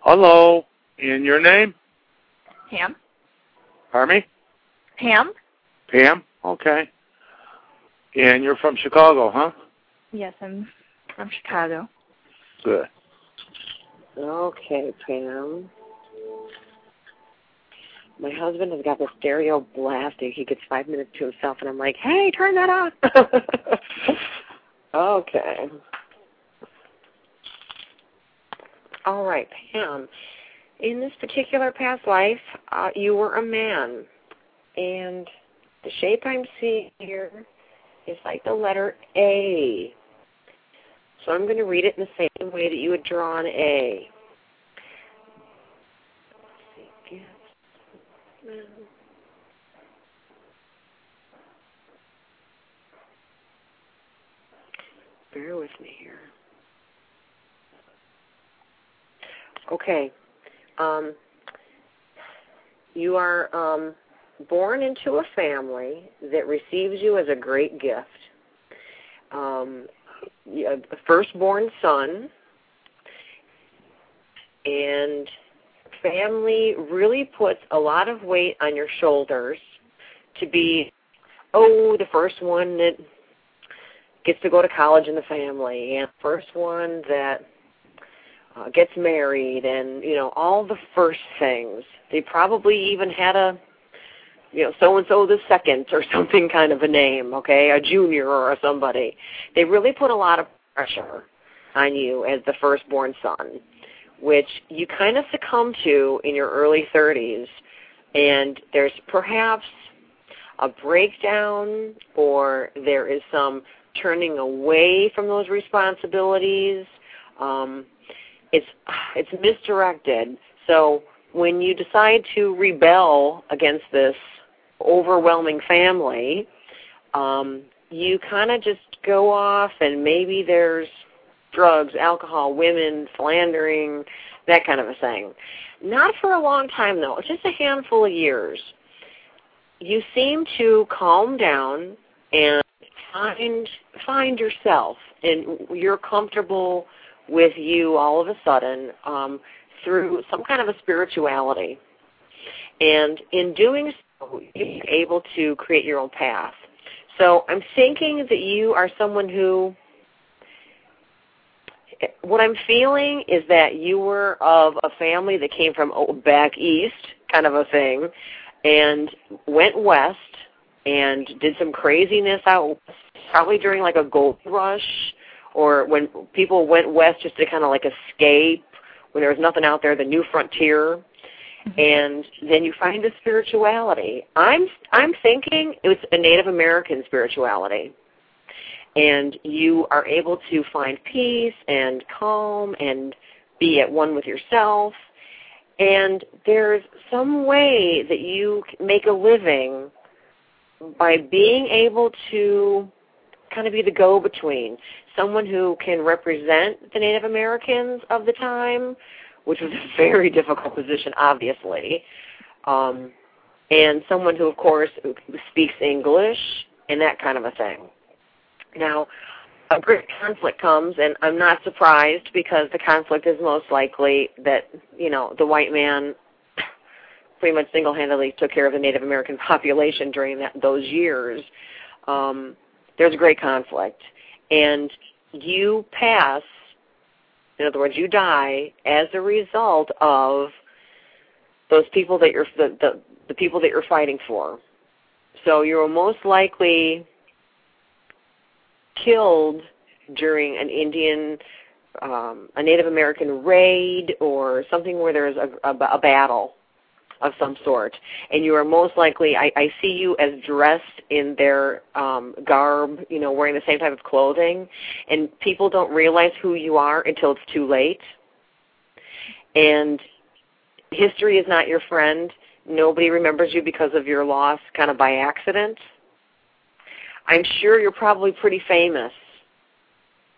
Hello. And your name? Pam. Pardon me? Pam? Pam? Okay. And you're from Chicago, huh? Yes, I'm from Chicago. Good. Okay, Pam. My husband has got the stereo blasting. He gets five minutes to himself, and I'm like, "Hey, turn that off." <laughs> okay. All right, Pam. In this particular past life, uh, you were a man, and the shape I'm seeing here is like the letter A. So I'm going to read it in the same way that you would draw an A. Bear with me here. Okay. Um, you are um, born into a family that receives you as a great gift. Um, a firstborn son, and family really puts a lot of weight on your shoulders to be, oh, the first one that gets to go to college in the family, and first one that uh, gets married, and you know all the first things. They probably even had a you know, so and so the second or <laughs> something kind of a name, okay, a junior or somebody. They really put a lot of pressure on you as the firstborn son, which you kind of succumb to in your early 30s. And there's perhaps a breakdown or there is some turning away from those responsibilities. Um, it's it's misdirected. So when you decide to rebel against this overwhelming family, um, you kind of just go off and maybe there's drugs, alcohol, women, philandering, that kind of a thing. Not for a long time though, just a handful of years. You seem to calm down and find find yourself and you're comfortable with you all of a sudden um, through some kind of a spirituality. And in doing you're able to create your own path. So I'm thinking that you are someone who, what I'm feeling is that you were of a family that came from back east, kind of a thing, and went west and did some craziness out, probably during like a gold rush, or when people went west just to kind of like escape when there was nothing out there, the new frontier and then you find the spirituality. I'm I'm thinking it's a Native American spirituality. And you are able to find peace and calm and be at one with yourself. And there's some way that you make a living by being able to kind of be the go between, someone who can represent the Native Americans of the time which was a very difficult position, obviously. Um, and someone who, of course, speaks English and that kind of a thing. Now, a great conflict comes, and I'm not surprised because the conflict is most likely that, you know, the white man <coughs> pretty much single-handedly took care of the Native American <laughs> population during that, those years. Um, there's a great conflict. And you pass in other words, you die as a result of those people that you're the, the, the people that you're fighting for. So you're most likely killed during an Indian, um, a Native American raid or something where there's a, a, a battle of some sort, and you are most likely. I, I see you as dressed in their um, garb, you know, wearing the same type of clothing, and people don't realize who you are until it's too late. And history is not your friend. nobody remembers you because of your loss kind of by accident. I'm sure you're probably pretty famous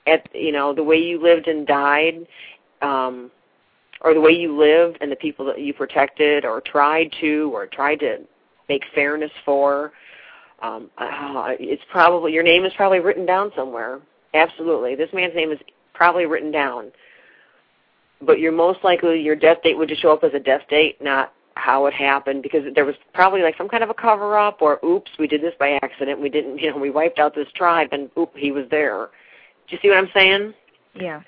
at you know the way you lived and died um or the way you lived and the people that you protected or tried to or tried to make fairness for um uh, it's probably your name is probably written down somewhere. Absolutely. This man's name is probably written down. But you're most likely your death date would just show up as a death date not how it happened because there was probably like some kind of a cover up or oops we did this by accident. We didn't you know we wiped out this tribe and oop he was there. Do you see what i'm saying? Yeah.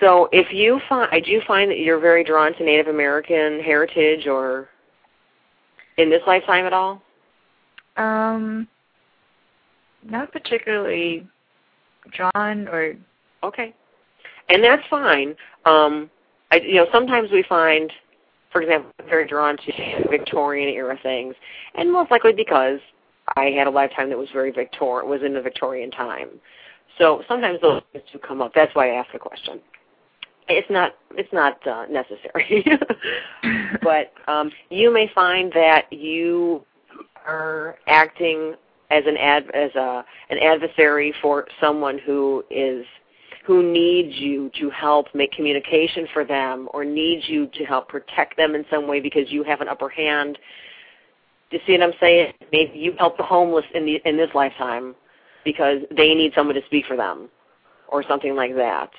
So if you find I do you find that you're very drawn to native american heritage or in this lifetime at all? Um, not particularly drawn or okay. And that's fine. Um i you know sometimes we find for example I'm very drawn to victorian era things and most likely because i had a lifetime that was very victor was in the victorian time. So sometimes those things do come up. That's why i asked the question it's not it's not uh, necessary <laughs> but um you may find that you are acting as an ad as a an adversary for someone who is who needs you to help make communication for them or needs you to help protect them in some way because you have an upper hand. Do you see what I'm saying? Maybe you help the homeless in the in this lifetime because they need someone to speak for them or something like that.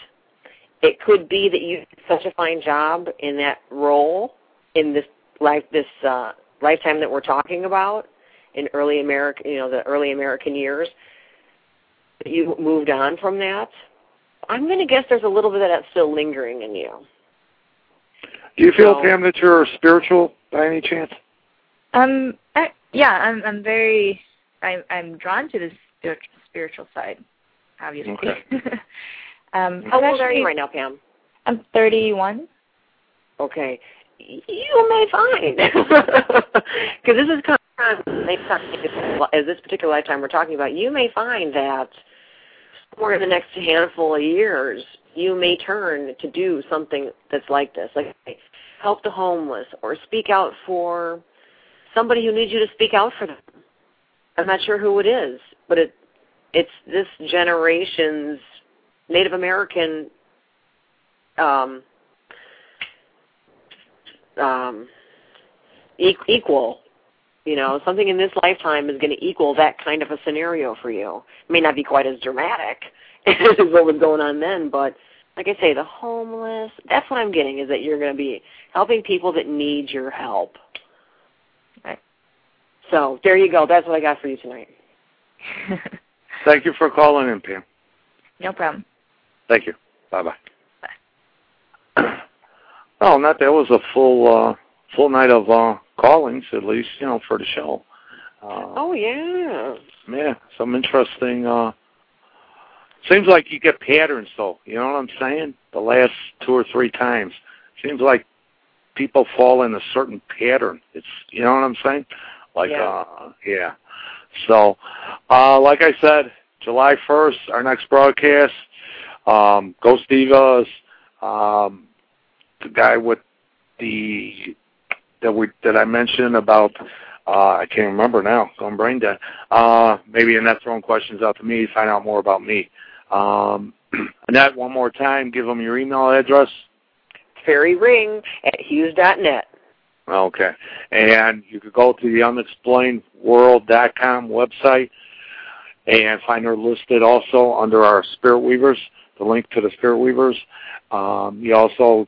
It could be that you did such a fine job in that role in this life this uh lifetime that we're talking about in early American, you know, the early American years. You moved on from that. I'm going to guess there's a little bit of that still lingering in you. Do you feel, So- Pam, that you're spiritual by any chance? um I, yeah, I'm I'm very I'm I'm drawn to the spiritual spiritual side, obviously. Okay. <laughs> um How old are you right now, Pam? I'm 31. Okay. You may find. <laughs> Because this is kind of as this particular lifetime we're talking about, you may find that somewhere in the next handful of years, you may turn to do something that's like this, like help the homeless or speak out for somebody who needs you to speak out for them. I'm not sure who it is, but it it's this generation's Native American um, um, e- equal. You know, something in this lifetime is going to equal that kind of a scenario for you. It may not be quite as dramatic <laughs> as what was going on then, but like I say, the homeless, that's what I'm getting is that you're going to be helping people that need your help. Right. So there you go. That's what I got for you tonight. <laughs> Thank you for calling in, Pam. no problem. Thank you. Bye-bye. Well, not <clears throat> that was a full uh, full night of uh, callings, at least you know for the show. Uh, Oh yeah. Yeah, some interesting. uh Seems like you get patterns, though. You know what I'm saying? The last two or three times, seems like people fall in a certain pattern. It's you know what I'm saying? Like, Yeah. uh yeah. So, uh like I said, July 1st, our next broadcast. Um, Ghost Divas. Um, the guy with the that we that I mentioned about uh I can't remember now, going brain dead. Uh maybe Annette throwing questions out to me, find out more about me. Um <clears throat> Annette, one more time, give them your email address. Fairy ring at hughes.net. Okay. And you could go to the unexplainedworld.com website and find her listed also under our Spirit Weavers, the link to the Spirit Weavers. Um, you also,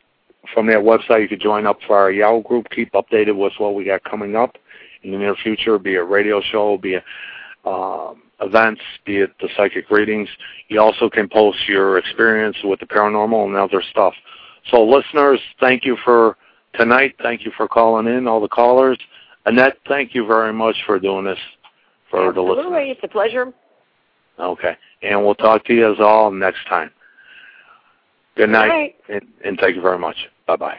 from that website, you could join up for our Yahoo group, keep updated with what we got coming up in the near future, be it radio show, be it um, events, be it the psychic readings. You also can post your experience with the paranormal and other stuff. So listeners, thank you for tonight. Thank you for calling in, all the callers. Annette, thank you very much for doing this for the listeners. It's a pleasure. Okay. And we'll talk to you as all next time. Good night, Good night. And, and thank you very much. Bye-bye.